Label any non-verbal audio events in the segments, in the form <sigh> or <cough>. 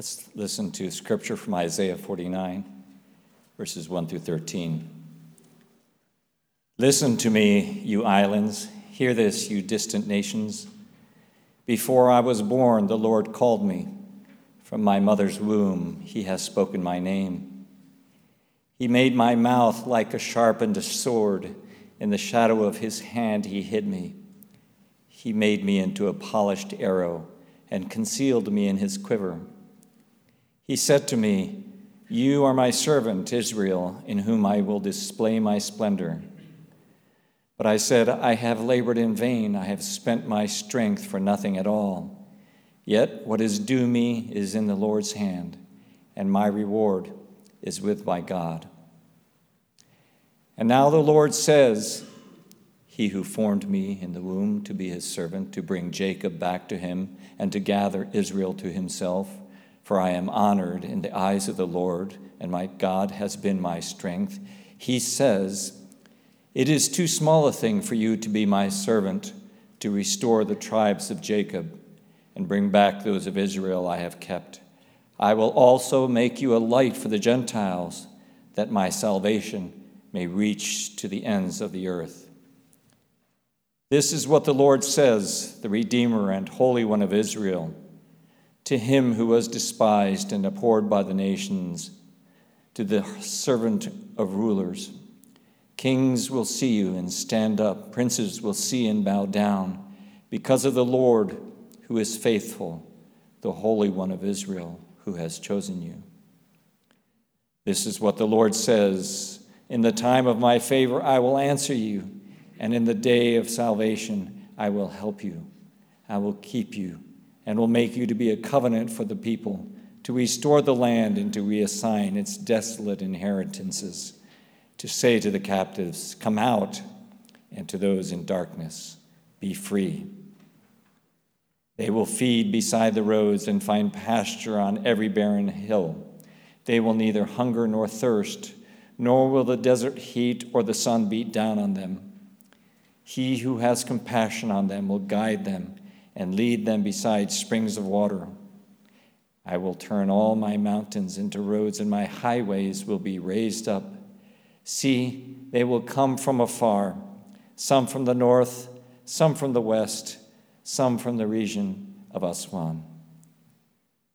Let's listen to scripture from Isaiah 49, verses 1 through 13. Listen to me, you islands. Hear this, you distant nations. Before I was born, the Lord called me. From my mother's womb, he has spoken my name. He made my mouth like a sharpened sword. In the shadow of his hand, he hid me. He made me into a polished arrow and concealed me in his quiver. He said to me, You are my servant, Israel, in whom I will display my splendor. But I said, I have labored in vain. I have spent my strength for nothing at all. Yet what is due me is in the Lord's hand, and my reward is with my God. And now the Lord says, He who formed me in the womb to be his servant, to bring Jacob back to him, and to gather Israel to himself for I am honored in the eyes of the Lord, and my God has been my strength. He says, It is too small a thing for you to be my servant, to restore the tribes of Jacob and bring back those of Israel I have kept. I will also make you a light for the Gentiles, that my salvation may reach to the ends of the earth. This is what the Lord says, the Redeemer and Holy One of Israel to him who was despised and abhorred by the nations, to the servant of rulers. Kings will see you and stand up, princes will see and bow down, because of the Lord who is faithful, the Holy One of Israel who has chosen you. This is what the Lord says In the time of my favor, I will answer you, and in the day of salvation, I will help you. I will keep you and will make you to be a covenant for the people, to restore the land and to reassign its desolate inheritances, to say to the captives, Come out, and to those in darkness, Be free. They will feed beside the roads and find pasture on every barren hill. They will neither hunger nor thirst, nor will the desert heat or the sun beat down on them. He who has compassion on them will guide them and lead them beside springs of water. I will turn all my mountains into roads, and my highways will be raised up. See, they will come from afar, some from the north, some from the west, some from the region of Aswan.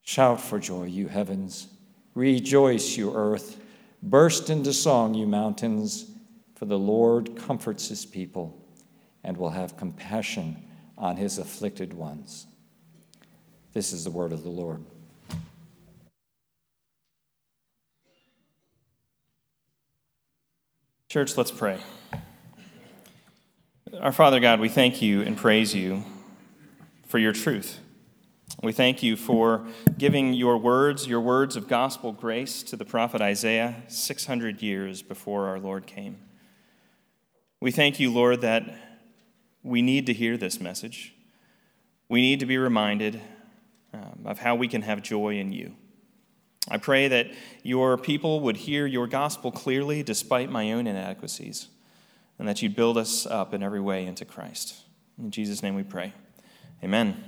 Shout for joy, you heavens. Rejoice, you earth. Burst into song, you mountains, for the Lord comforts his people and will have compassion on his afflicted ones. This is the word of the Lord. Church, let's pray. Our Father God, we thank you and praise you for your truth. We thank you for giving your words, your words of gospel grace to the prophet Isaiah 600 years before our Lord came. We thank you, Lord, that we need to hear this message. We need to be reminded um, of how we can have joy in you. I pray that your people would hear your gospel clearly despite my own inadequacies, and that you'd build us up in every way into Christ. In Jesus' name we pray. Amen.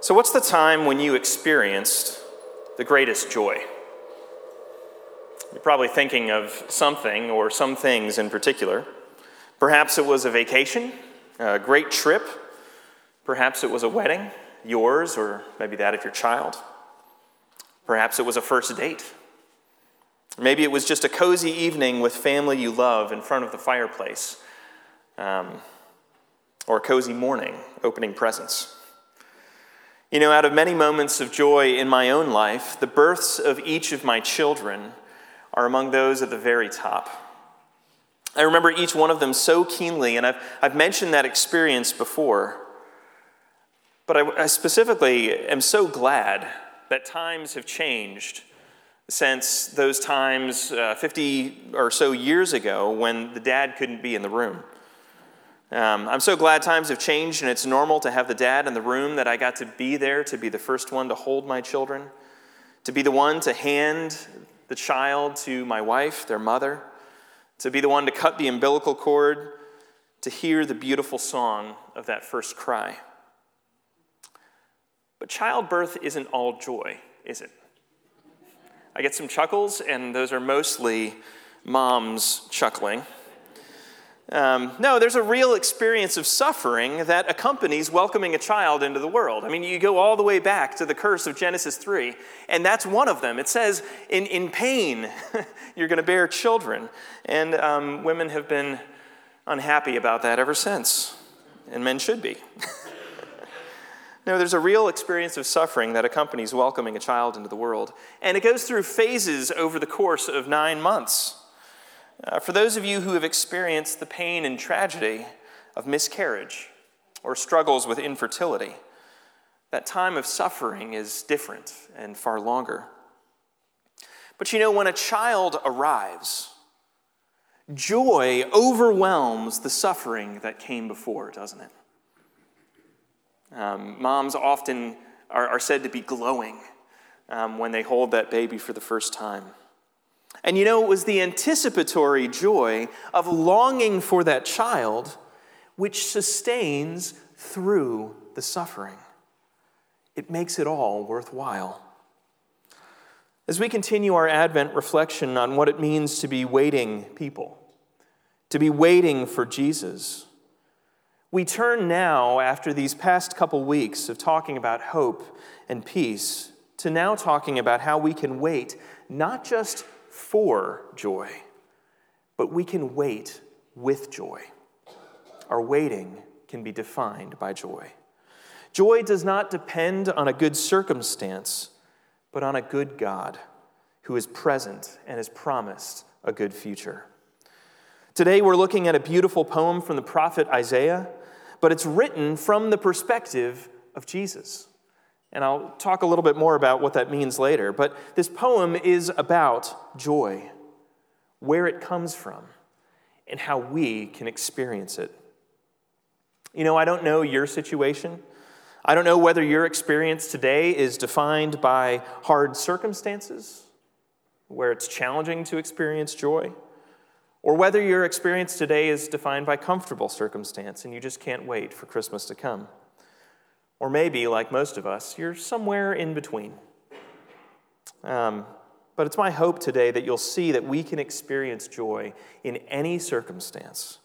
So, what's the time when you experienced the greatest joy? You're probably thinking of something or some things in particular. Perhaps it was a vacation, a great trip. Perhaps it was a wedding, yours or maybe that of your child. Perhaps it was a first date. Maybe it was just a cozy evening with family you love in front of the fireplace, um, or a cozy morning opening presents. You know, out of many moments of joy in my own life, the births of each of my children are among those at the very top. I remember each one of them so keenly, and I've, I've mentioned that experience before. But I, I specifically am so glad that times have changed since those times uh, 50 or so years ago when the dad couldn't be in the room. Um, I'm so glad times have changed and it's normal to have the dad in the room that I got to be there to be the first one to hold my children, to be the one to hand the child to my wife, their mother, to be the one to cut the umbilical cord, to hear the beautiful song of that first cry. But childbirth isn't all joy, is it? I get some chuckles, and those are mostly moms chuckling. Um, no, there's a real experience of suffering that accompanies welcoming a child into the world. I mean, you go all the way back to the curse of Genesis 3, and that's one of them. It says, in, in pain, <laughs> you're going to bear children. And um, women have been unhappy about that ever since, and men should be. <laughs> no, there's a real experience of suffering that accompanies welcoming a child into the world, and it goes through phases over the course of nine months. Uh, for those of you who have experienced the pain and tragedy of miscarriage or struggles with infertility, that time of suffering is different and far longer. But you know, when a child arrives, joy overwhelms the suffering that came before, doesn't it? Um, moms often are, are, said to be glowing um, when they hold that baby for the first time. And you know, it was the anticipatory joy of longing for that child which sustains through the suffering. It makes it all worthwhile. As we continue our Advent reflection on what it means to be waiting people, to be waiting for Jesus, we turn now, after these past couple weeks of talking about hope and peace, to now talking about how we can wait not just for joy, but we can wait with joy. Our waiting can be defined by joy. Joy does not depend on a good circumstance, but on a good God who is present and has promised a good future. Today, we're looking at a beautiful poem from the prophet Isaiah, but it's written from the perspective of Jesus. And I'll talk a little bit more about what that means later. But this poem is about joy, where it comes from, and how we can experience it. You know, I don't know your situation. I don't know whether your experience today is defined by hard circumstances, where it's challenging to experience joy, or whether your experience today is defined by comfortable circumstance and you just can't wait for Christmas to come. Or maybe, like most of us, you're somewhere in between. Um, but it's my hope today that you'll see that we can experience joy in any circumstance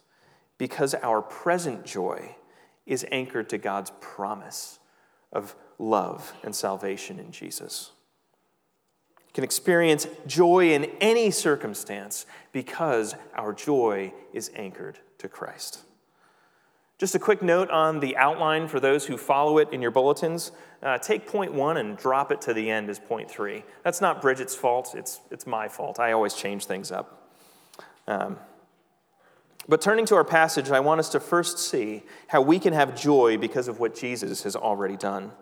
because our present joy is anchored to God's promise of love and salvation in Jesus. You can experience joy in any circumstance because our joy is anchored to Christ. Just a quick note on the outline for those who follow it in your bulletins. Uh, take point one and drop it to the end as point three. That's not Bridget's fault, it's, it's my fault. I always change things up. Um, but turning to our passage, I want us to first see how we can have joy because of what Jesus has already done.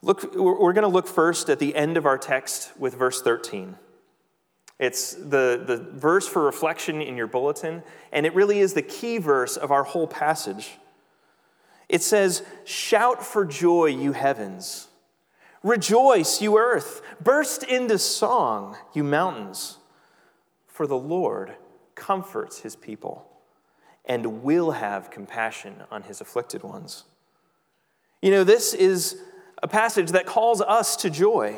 Look, we're going to look first at the end of our text with verse 13. It's the, the verse for reflection in your bulletin, and it really is the key verse of our whole passage. It says, Shout for joy, you heavens. Rejoice, you earth. Burst into song, you mountains. For the Lord comforts his people and will have compassion on his afflicted ones. You know, this is a passage that calls us to joy.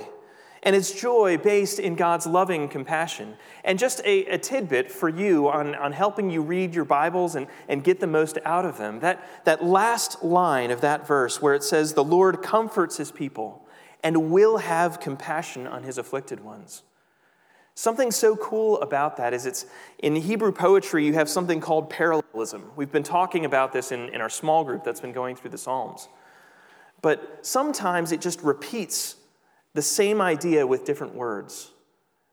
And it's joy based in God's loving compassion. And just a, a, tidbit for you on, on helping you read your Bibles and, and get the most out of them. That, that last line of that verse where it says, The Lord comforts his people and will have compassion on his afflicted ones. Something so cool about that is it's in Hebrew poetry, you have something called parallelism. We've been talking about this in, in our small group that's been going through the Psalms. But sometimes it just repeats the same idea with different words,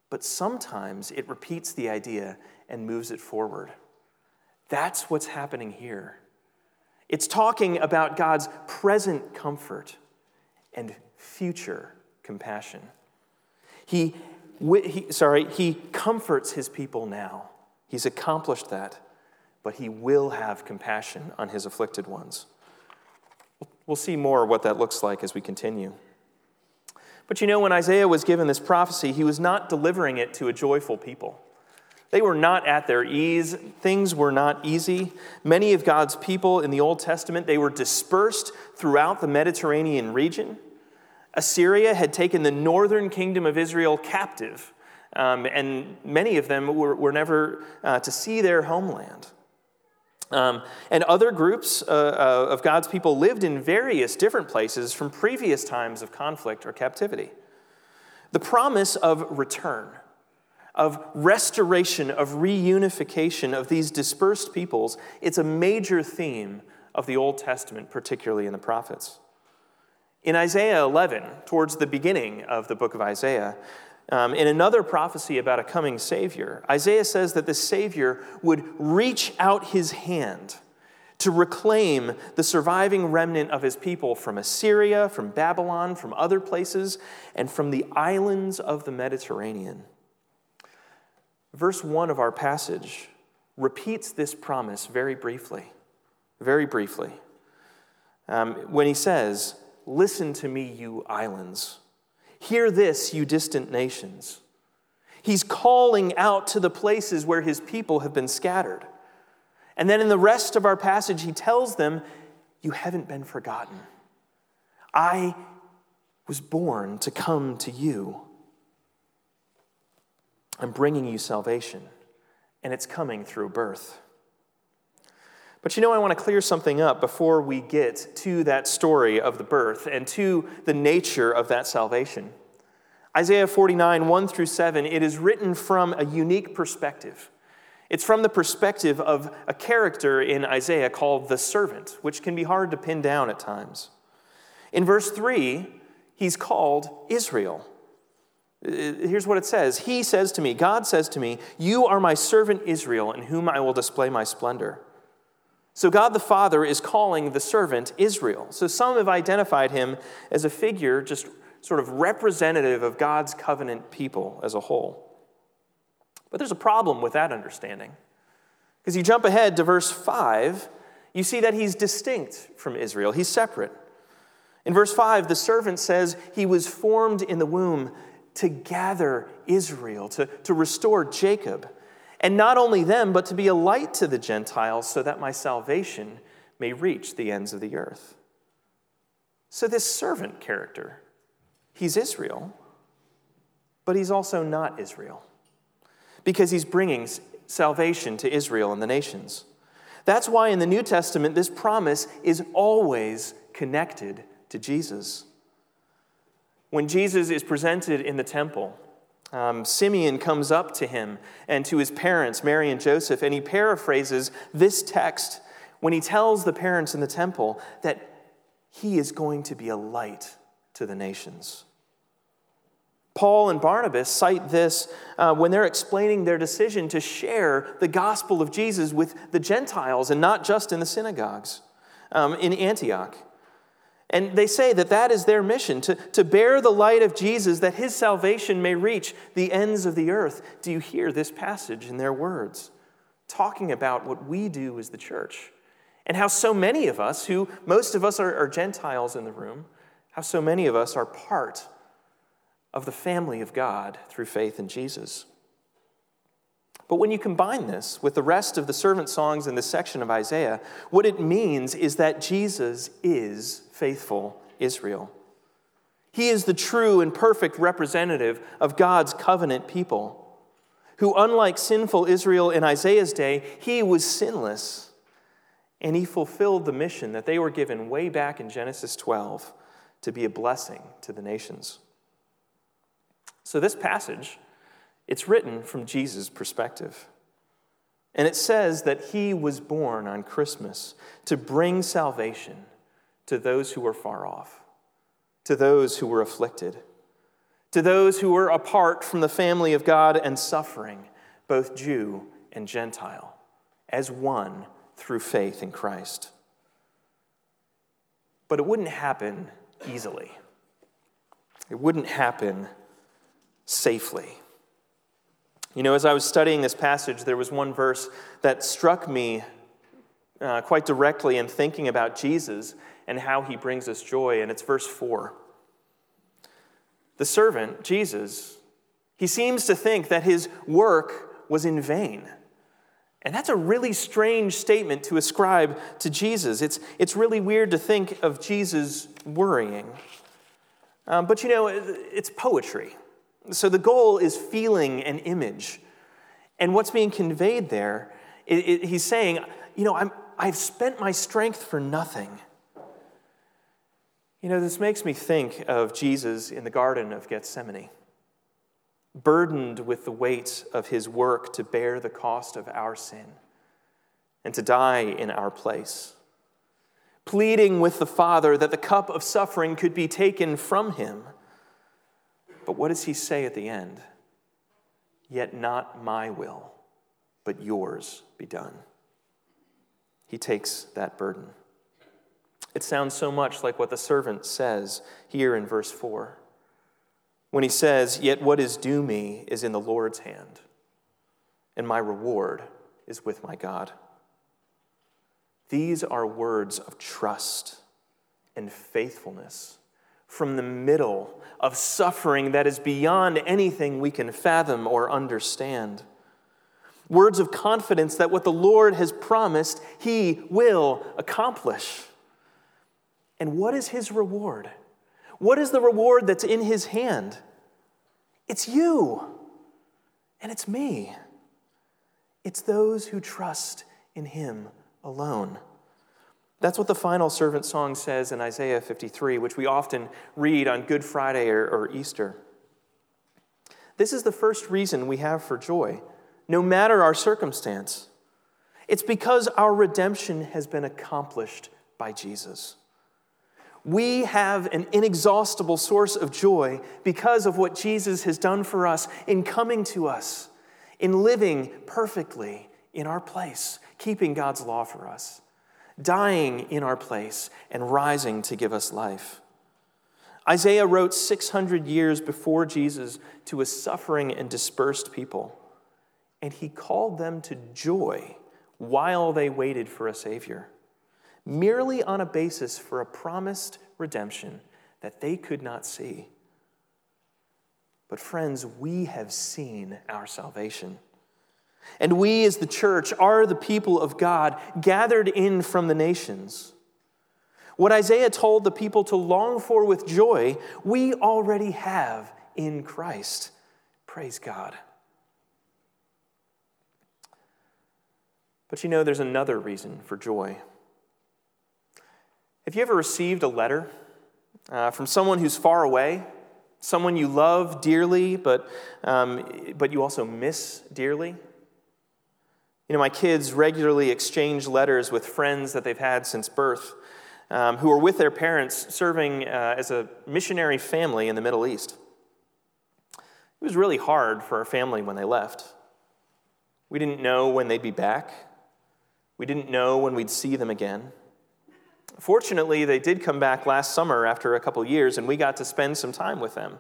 but sometimes it repeats the idea and moves it forward. That's what's happening here. It's talking about God's present comfort and future compassion. He, he, sorry, he comforts his people now. He's accomplished that, but he will have compassion on his afflicted ones. We'll see more what that looks like as we continue. But you know, when Isaiah was given this prophecy, he was not delivering it to a joyful people. They were not at their ease. Things were not easy. Many of God's people in the Old Testament, they were dispersed throughout the Mediterranean region. Assyria had taken the northern kingdom of Israel captive, um, and many of them were, were never uh, to see their homeland. Um, and other groups uh, uh, of God's people lived in various different places from previous times of conflict or captivity. The promise of return of restoration, of reunification of these dispersed peoples, it's a major theme of the Old Testament, particularly in the prophets. In Isaiah 11, towards the beginning of the book of Isaiah, um, in another prophecy about a coming Savior, Isaiah says that the Savior would reach out his hand to reclaim the surviving remnant of his people from Assyria, from Babylon, from other places, and from the islands of the Mediterranean. Verse 1 of our passage repeats this promise very briefly. Very briefly. Um, when he says, Listen to me, you islands. Hear this, you distant nations. He's calling out to the places where his people have been scattered. And then in the rest of our passage, he tells them, You haven't been forgotten. I was born to come to you. I'm bringing you salvation, and it's coming through birth. But you know, I want to clear something up before we get to that story of the birth and to the nature of that salvation. Isaiah 49, 1 through 7, it is written from a unique perspective. It's from the perspective of a character in Isaiah called the servant, which can be hard to pin down at times. In verse 3, he's called Israel. Uh, here's what it says He says to me, God says to me, You are my servant Israel, in whom I will display my splendor. So God the Father is calling the servant Israel. So some have identified him as a figure just sort of representative of God's covenant people as a whole. But there's a problem with that understanding. Because you jump ahead to verse 5, you see that he's distinct from Israel, he's separate. In verse 5, the servant says he was formed in the womb to gather Israel, to, to restore Jacob. And not only them, but to be a light to the Gentiles so that my salvation may reach the ends of the earth. So, this servant character, he's Israel, but he's also not Israel because he's bringing salvation to Israel and the nations. That's why in the New Testament, this promise is always connected to Jesus. When Jesus is presented in the temple, um, Simeon comes up to him and to his parents, Mary and Joseph, and he paraphrases this text when he tells the parents in the temple that he is going to be a light to the nations. Paul and Barnabas cite this uh, when they're explaining their decision to share the gospel of Jesus with the Gentiles and not just in the synagogues um, in Antioch. And they say that that is their mission to, to bear the light of Jesus, that his salvation may reach the ends of the earth. Do you hear this passage in their words? Talking about what we do as the church, and how so many of us, who most of us are, are Gentiles in the room, how so many of us are part of the family of God through faith in Jesus. But when you combine this with the rest of the servant songs in this section of Isaiah, what it means is that Jesus is faithful Israel. He is the true and perfect representative of God's covenant people, who, unlike sinful Israel in Isaiah's day, he was sinless. And he fulfilled the mission that they were given way back in Genesis 12 to be a blessing to the nations. So, this passage it's written from Jesus' perspective. And it says that he was born on Christmas to bring salvation to those who were far off, to those who were afflicted, to those who were apart from the family of God and suffering, both Jew and Gentile, as one through faith in Christ. But it wouldn't happen easily, it wouldn't happen safely. You know, as I was studying this passage, there was one verse that struck me uh, quite directly in thinking about Jesus and how he brings us joy, and it's verse 4. The servant, Jesus, he seems to think that his work was in vain. And that's a really strange statement to ascribe to Jesus. It's, it's really weird to think of Jesus worrying. Um, but you know, it's poetry. So the goal is feeling an image. And what's being conveyed there, it, it, he's saying, you know, I'm, I've spent my strength for nothing. You know, this makes me think of Jesus in the Garden of Gethsemane, burdened with the weight of his work to bear the cost of our sin and to die in our place, pleading with the Father that the cup of suffering could be taken from him. But what does he say at the end? Yet not my will, but yours be done. He takes that burden. It sounds so much like what the servant says here in verse 4 when he says, Yet what is due me is in the Lord's hand, and my reward is with my God. These are words of trust and faithfulness from the middle of suffering that is beyond anything we can fathom or understand. Words of confidence that what the Lord has promised, He will accomplish. And what is his reward? What is the reward that's in his hand? It's you, and it's me. It's those who trust in him alone. That's what the final servant song says in Isaiah 53, which we often read on Good Friday or, or Easter. This is the first reason we have for joy, no matter our circumstance. It's because our redemption has been accomplished by Jesus. We have an inexhaustible source of joy because of what Jesus has done for us in coming to us, in living perfectly in our place, keeping God's law for us, dying in our place, and rising to give us life. Isaiah wrote 600 years before Jesus to a suffering and dispersed people, and he called them to joy while they waited for a Savior merely on a basis for a promised redemption that they could not see. But, friends, we have seen our salvation. And we, as the church, are the people of God gathered in from the nations. What Isaiah told the people to long for with joy, we already have in Christ. Praise God. But you know, there's another reason for joy. Have you ever received a letter uh, from someone who's far away, someone you love dearly, but, um, but you also miss dearly? You know, my kids regularly exchange letters with friends that they've had since birth um, who are with their parents serving uh, as a missionary family in the Middle East. It was really hard for our family when they left. We didn't know when they'd be back, we didn't know when we'd see them again. Fortunately, they did come back last summer after a couple years, and we got to spend some time with them.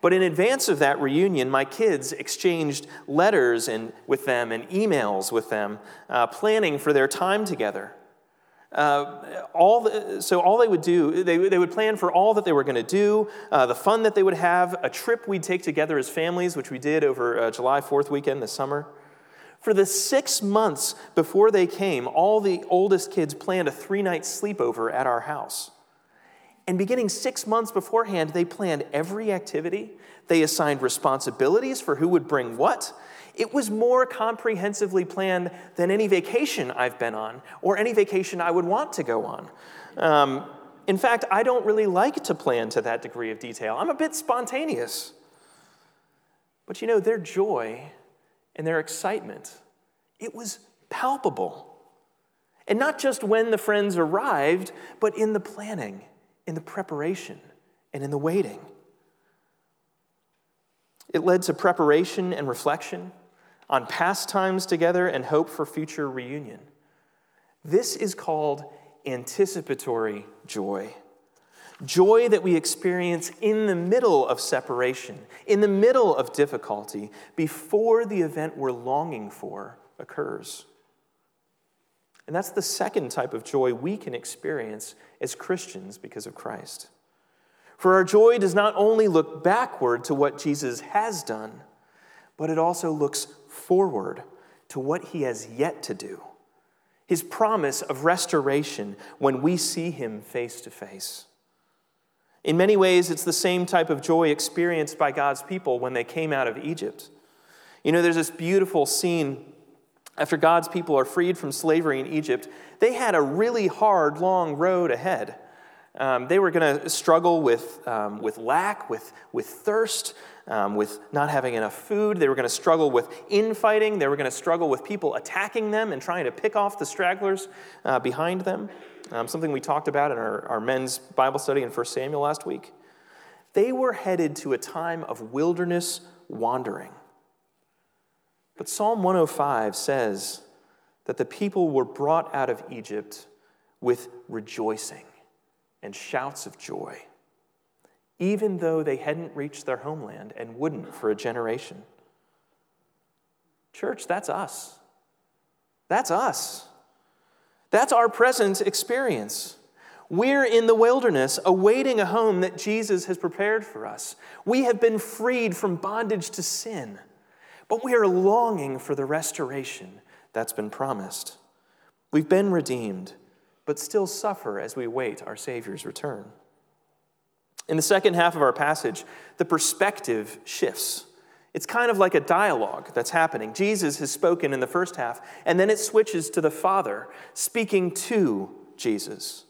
But in advance of that reunion, my kids exchanged letters and, with them and emails with them, uh, planning for their time together. Uh, all the, so all they would do, they, they would plan for all that they were going to do, uh, the fun that they would have, a trip we'd take together as families, which we did over uh, July 4th weekend this summer. For the six months before they came, all the oldest kids planned a three night sleepover at our house. And beginning six months beforehand, they planned every activity. They assigned responsibilities for who would bring what. It was more comprehensively planned than any vacation I've been on or any vacation I would want to go on. Um, in fact, I don't really like to plan to that degree of detail. I'm a bit spontaneous. But you know, their joy and their excitement. It was palpable. And not just when the friends arrived, but in the planning, in the preparation, and in the waiting. It led to preparation and reflection on past times together and hope for future reunion. This is called anticipatory joy. Joy that we experience in the middle of separation, in the middle of difficulty, before the event we're longing for occurs. And that's the second type of joy we can experience as Christians because of Christ. For our joy does not only look backward to what Jesus has done, but it also looks forward to what he has yet to do his promise of restoration when we see him face to face. In many ways, it's the same type of joy experienced by God's people when they came out of Egypt. You know, there's this beautiful scene after God's people are freed from slavery in Egypt. They had a really hard, long road ahead. Um, they were going to struggle with, um, with lack, with, with thirst, um, with not having enough food. They were going to struggle with infighting. They were going to struggle with people attacking them and trying to pick off the stragglers uh, behind them. Um, something we talked about in our, our men's Bible study in 1 Samuel last week. They were headed to a time of wilderness wandering. But Psalm 105 says that the people were brought out of Egypt with rejoicing and shouts of joy even though they hadn't reached their homeland and wouldn't for a generation. Church, that's us. That's us. That's our present experience. We're in the wilderness awaiting a home that Jesus has prepared for us. We have been freed from bondage to sin, but we are longing for the restoration that's been promised. We've been redeemed, but still suffer as we wait our Savior's return. In the second half of our passage, the perspective shifts. It's kind of like a dialogue that's happening. Jesus has spoken in the first half, and then it switches to the Father speaking to Jesus.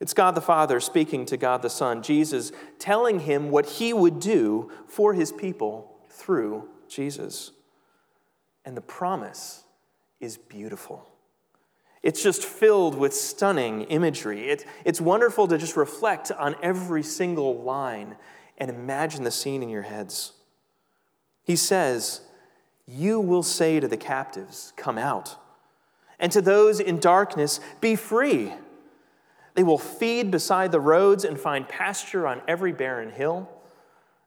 It's God the Father speaking to God the Son, Jesus telling him what he would do for his people through Jesus. And the promise is beautiful. It's just filled with stunning imagery. It, it's wonderful to just reflect on every single line and imagine the scene in your heads. He says, You will say to the captives, Come out, and to those in darkness, Be free. They will feed beside the roads and find pasture on every barren hill.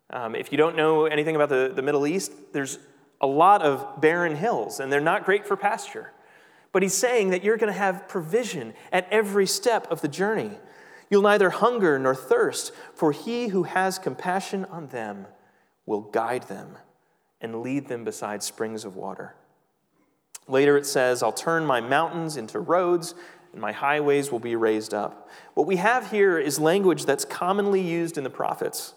Um, if you don't know anything about the, the Middle East, there's a lot of barren hills, and they're not great for pasture. But he's saying that you're going to have provision at every step of the journey. You'll neither hunger nor thirst, for he who has compassion on them will guide them and lead them beside springs of water. Later it says, I'll turn my mountains into roads and my highways will be raised up. What we have here is language that's commonly used in the prophets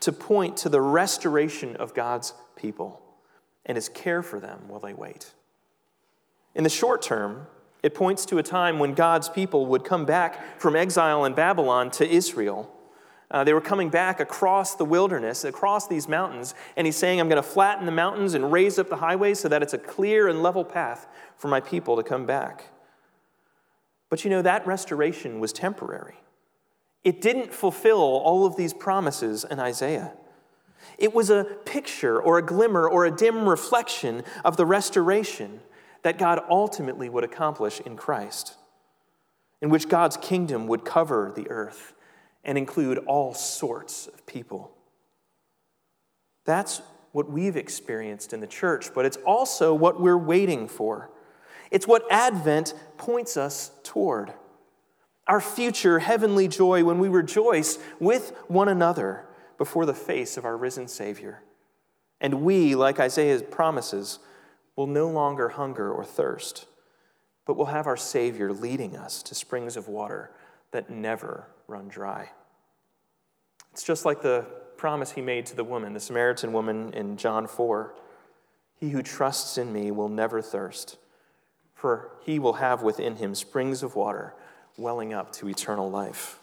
to point to the restoration of God's people and his care for them while they wait. In the short term, it points to a time when God's people would come back from exile in Babylon to Israel. Uh, they were coming back across the wilderness, across these mountains, and he's saying, I'm going to flatten the mountains and raise up the highways so that it's a clear and level path for my people to come back. But you know, that restoration was temporary. It didn't fulfill all of these promises in Isaiah. It was a picture or a glimmer or a dim reflection of the restoration that God ultimately would accomplish in Christ, in which God's kingdom would cover the earth and include all sorts of people. That's what we've experienced in the church, but it's also what we're waiting for. It's what Advent points us toward. Our future heavenly joy when we rejoice with one another before the face of our risen Savior. And we, like Isaiah promises, will no longer hunger or thirst, but will have our Savior leading us to springs of water that never run dry. It's just like the promise he made to the woman, the Samaritan woman in John 4 He who trusts in me will never thirst, for he will have within him springs of water welling up to eternal life.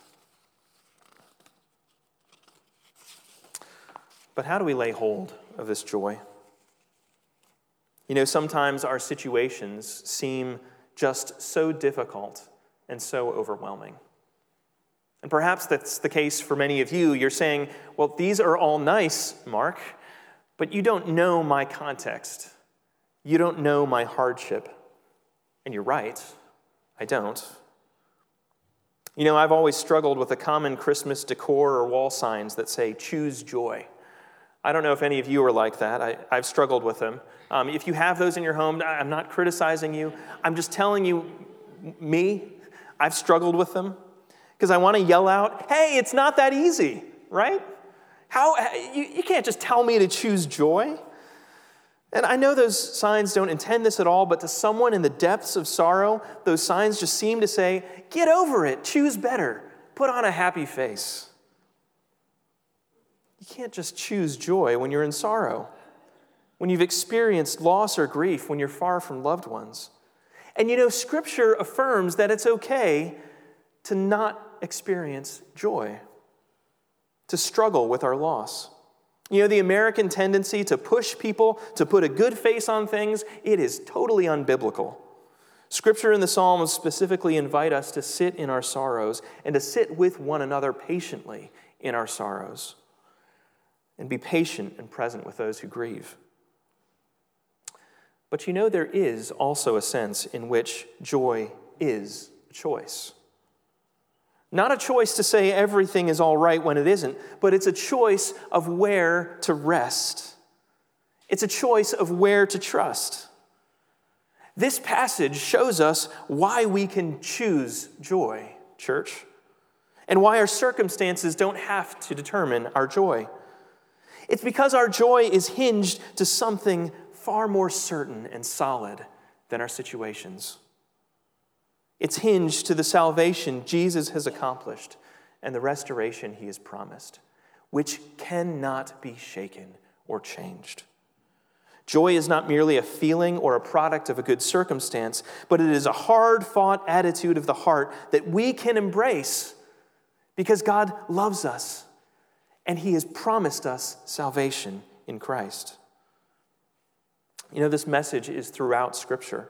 But how do we lay hold of this joy? You know, sometimes our situations seem just so difficult and so overwhelming. And perhaps that's the case for many of you. You're saying, well, these are all nice, Mark, but you don't know my context. You don't know my hardship. And you're right, I don't. You know, I've always struggled with the common Christmas decor or wall signs that say, choose joy. I don't know if any of you are like that. I, have struggled with them. Um, if you have those in your home, I'm not criticizing you. I'm just telling you, me, I've struggled with them because I want to yell out, hey, it's not that easy, right? How, you, you can't just tell me to choose joy. And I know those signs don't intend this at all, but to someone in the depths of sorrow, those signs just seem to say, get over it, choose better, put on a happy face. You can't just choose joy when you're in sorrow, when you've experienced loss or grief, when you're far from loved ones. And you know, Scripture affirms that it's okay to not experience joy, to struggle with our loss. You know, the American tendency to push people to put a good face on things, it is totally unbiblical. Scripture and the Psalms specifically invite us to sit in our sorrows and to sit with one another patiently in our sorrows and be patient and present with those who grieve. But you know, there is also a sense in which joy is a choice. Not a choice to say everything is all right when it isn't, but it's a choice of where to rest. It's a choice of where to trust. This passage shows us why we can choose joy, church, and why our circumstances don't have to determine our joy. It's because our joy is hinged to something far more certain and solid than our situations. It's hinged to the salvation Jesus has accomplished and the restoration he has promised, which cannot be shaken or changed. Joy is not merely a feeling or a product of a good circumstance, but it is a hard fought attitude of the heart that we can embrace because God loves us and He has promised us salvation in Christ. You know, this message is throughout Scripture.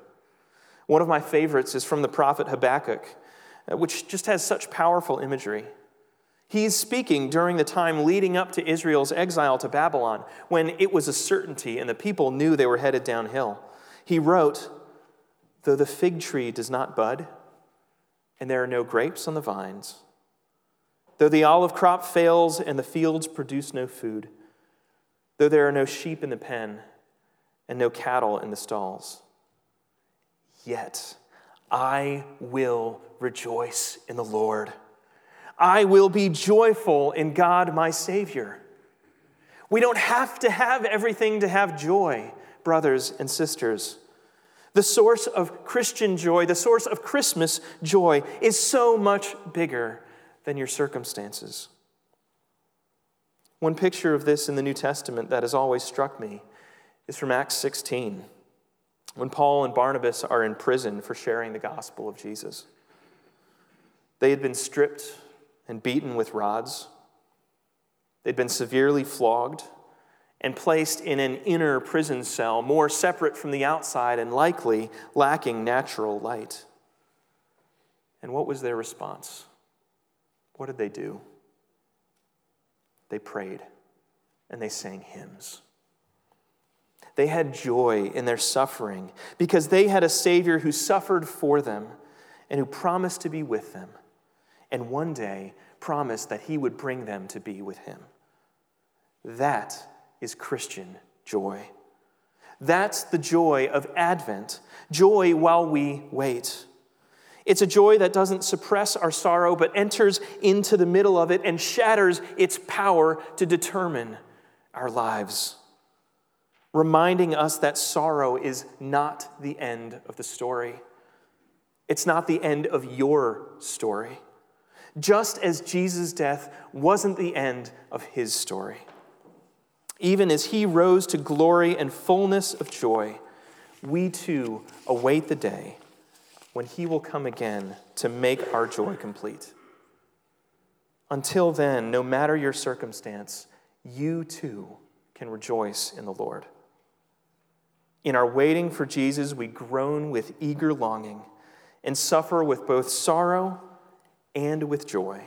One of my favorites is from the prophet Habakkuk, uh, which just has such powerful imagery. He's speaking during the time leading up to Israel's exile to Babylon, when it was a certainty and the people knew they were headed downhill. He wrote, Though the fig tree does not bud, and there are no grapes on the vines, though the olive crop fails and the fields produce no food, though there are no sheep in the pen and no cattle in the stalls, Yet I will rejoice in the Lord. I will be joyful in God my Savior. We don't have to have everything to have joy, brothers and sisters. The source of Christian joy, the source of Christmas joy, is so much bigger than your circumstances. One picture of this in the New Testament that has always struck me is from Acts 16 when Paul and Barnabas are in prison for sharing the gospel of Jesus. They had been stripped and beaten with rods, they'd been severely flogged and placed in an inner prison cell, more separate from the outside and likely lacking natural light. And what was their response? What did they do? They prayed and they sang hymns. They had joy in their suffering because they had a Savior who suffered for them and who promised to be with them, and one day promised that he would bring them to be with him. That is Christian joy. That's the joy of Advent, joy while we wait. It's a joy that doesn't suppress our sorrow, but enters into the middle of it and shatters its power to determine our lives reminding us that sorrow is not the end of the story. It's not the end of your story. Just as Jesus' death wasn't the end of his story. Even as he rose to glory and fullness of joy, we too await the day when he will come again to make our joy complete. Until then, no matter your circumstance, you too can rejoice in the Lord. In our waiting for Jesus, we groan with eager longing and suffer with both sorrow and with joy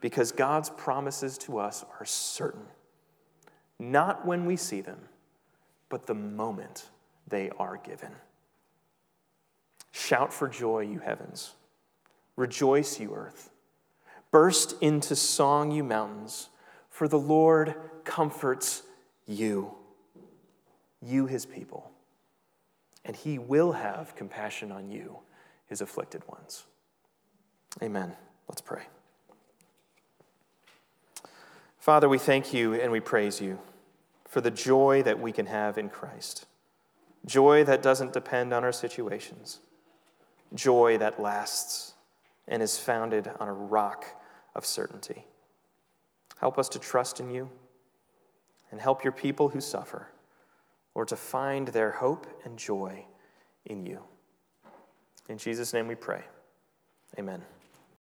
because God's promises to us are certain, not when we see them, but the moment they are given. Shout for joy, you heavens. Rejoice, you earth. Burst into song, you mountains, for the Lord comforts you you, his people, and he will have compassion on you, his afflicted ones. Amen. Let's pray. Father, we thank you and we praise you for the joy that we can have in Christ. Joy that doesn't depend on our situations. Joy that lasts and is founded on a rock of certainty. Help us to trust in you and help your people who suffer, or to find their hope and joy in you. In Jesus' name we pray. Amen.